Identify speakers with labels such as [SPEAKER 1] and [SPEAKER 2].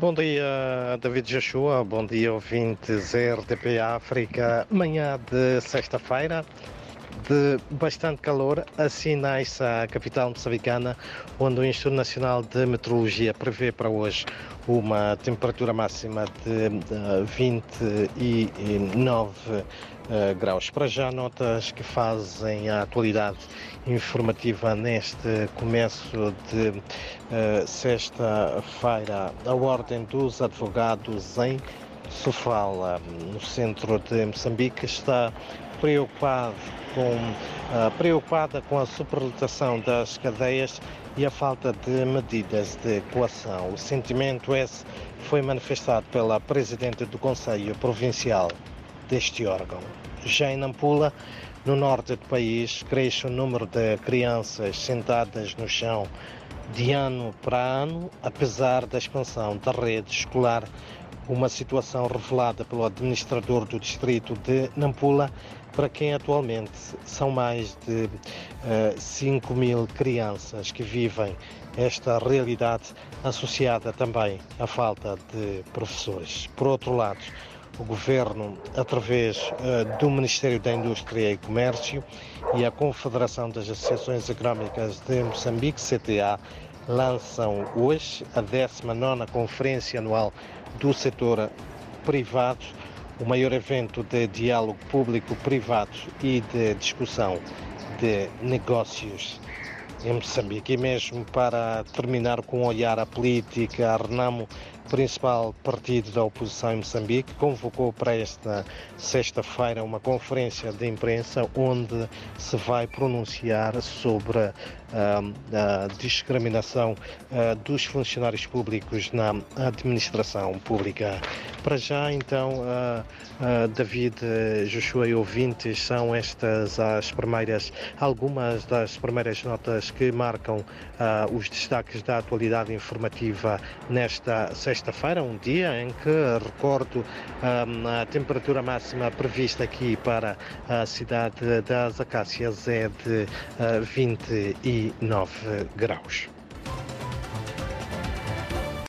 [SPEAKER 1] Bom dia, David Joshua. Bom dia, ouvintes RTP África. Manhã de sexta-feira, de bastante calor, assinais a capital moçambicana, onde o Instituto Nacional de Meteorologia prevê para hoje uma temperatura máxima de 29 uh, graus. Para já, notas que fazem a atualidade informativa neste começo de uh, sexta-feira. A Ordem dos Advogados em Sofala, no centro de Moçambique, está preocupado com, uh, preocupada com a superlotação das cadeias e a falta de medidas de coação. O sentimento esse foi manifestado pela Presidente do Conselho Provincial deste órgão. Já em Nampula, no norte do país, cresce o número de crianças sentadas no chão de ano para ano, apesar da expansão da rede escolar, uma situação revelada pelo administrador do distrito de Nampula, para quem atualmente são mais de uh, eh, 5 mil crianças que vivem esta realidade associada também à falta de professores. Por outro lado, o Governo, através uh, do Ministério da Indústria e Comércio e a Confederação das Associações Económicas de Moçambique, CTA, lançam hoje a 19ª Conferência Anual do Setor Privado, o maior evento de diálogo público-privado e de discussão de negócios em Moçambique. E mesmo para terminar com um olhar à política, a Renamo principal partido da oposição em Moçambique, convocou para esta sexta-feira uma conferência de imprensa onde se vai pronunciar sobre uh, a discriminação uh, dos funcionários públicos na administração pública. Para já, então, uh, David, Joshua e ouvintes, são estas as primeiras, algumas das primeiras notas que marcam os destaques da atualidade informativa nesta sexta sexta-feira, um dia em que, recordo, a temperatura máxima prevista aqui para a cidade das Acácias é de 29 graus.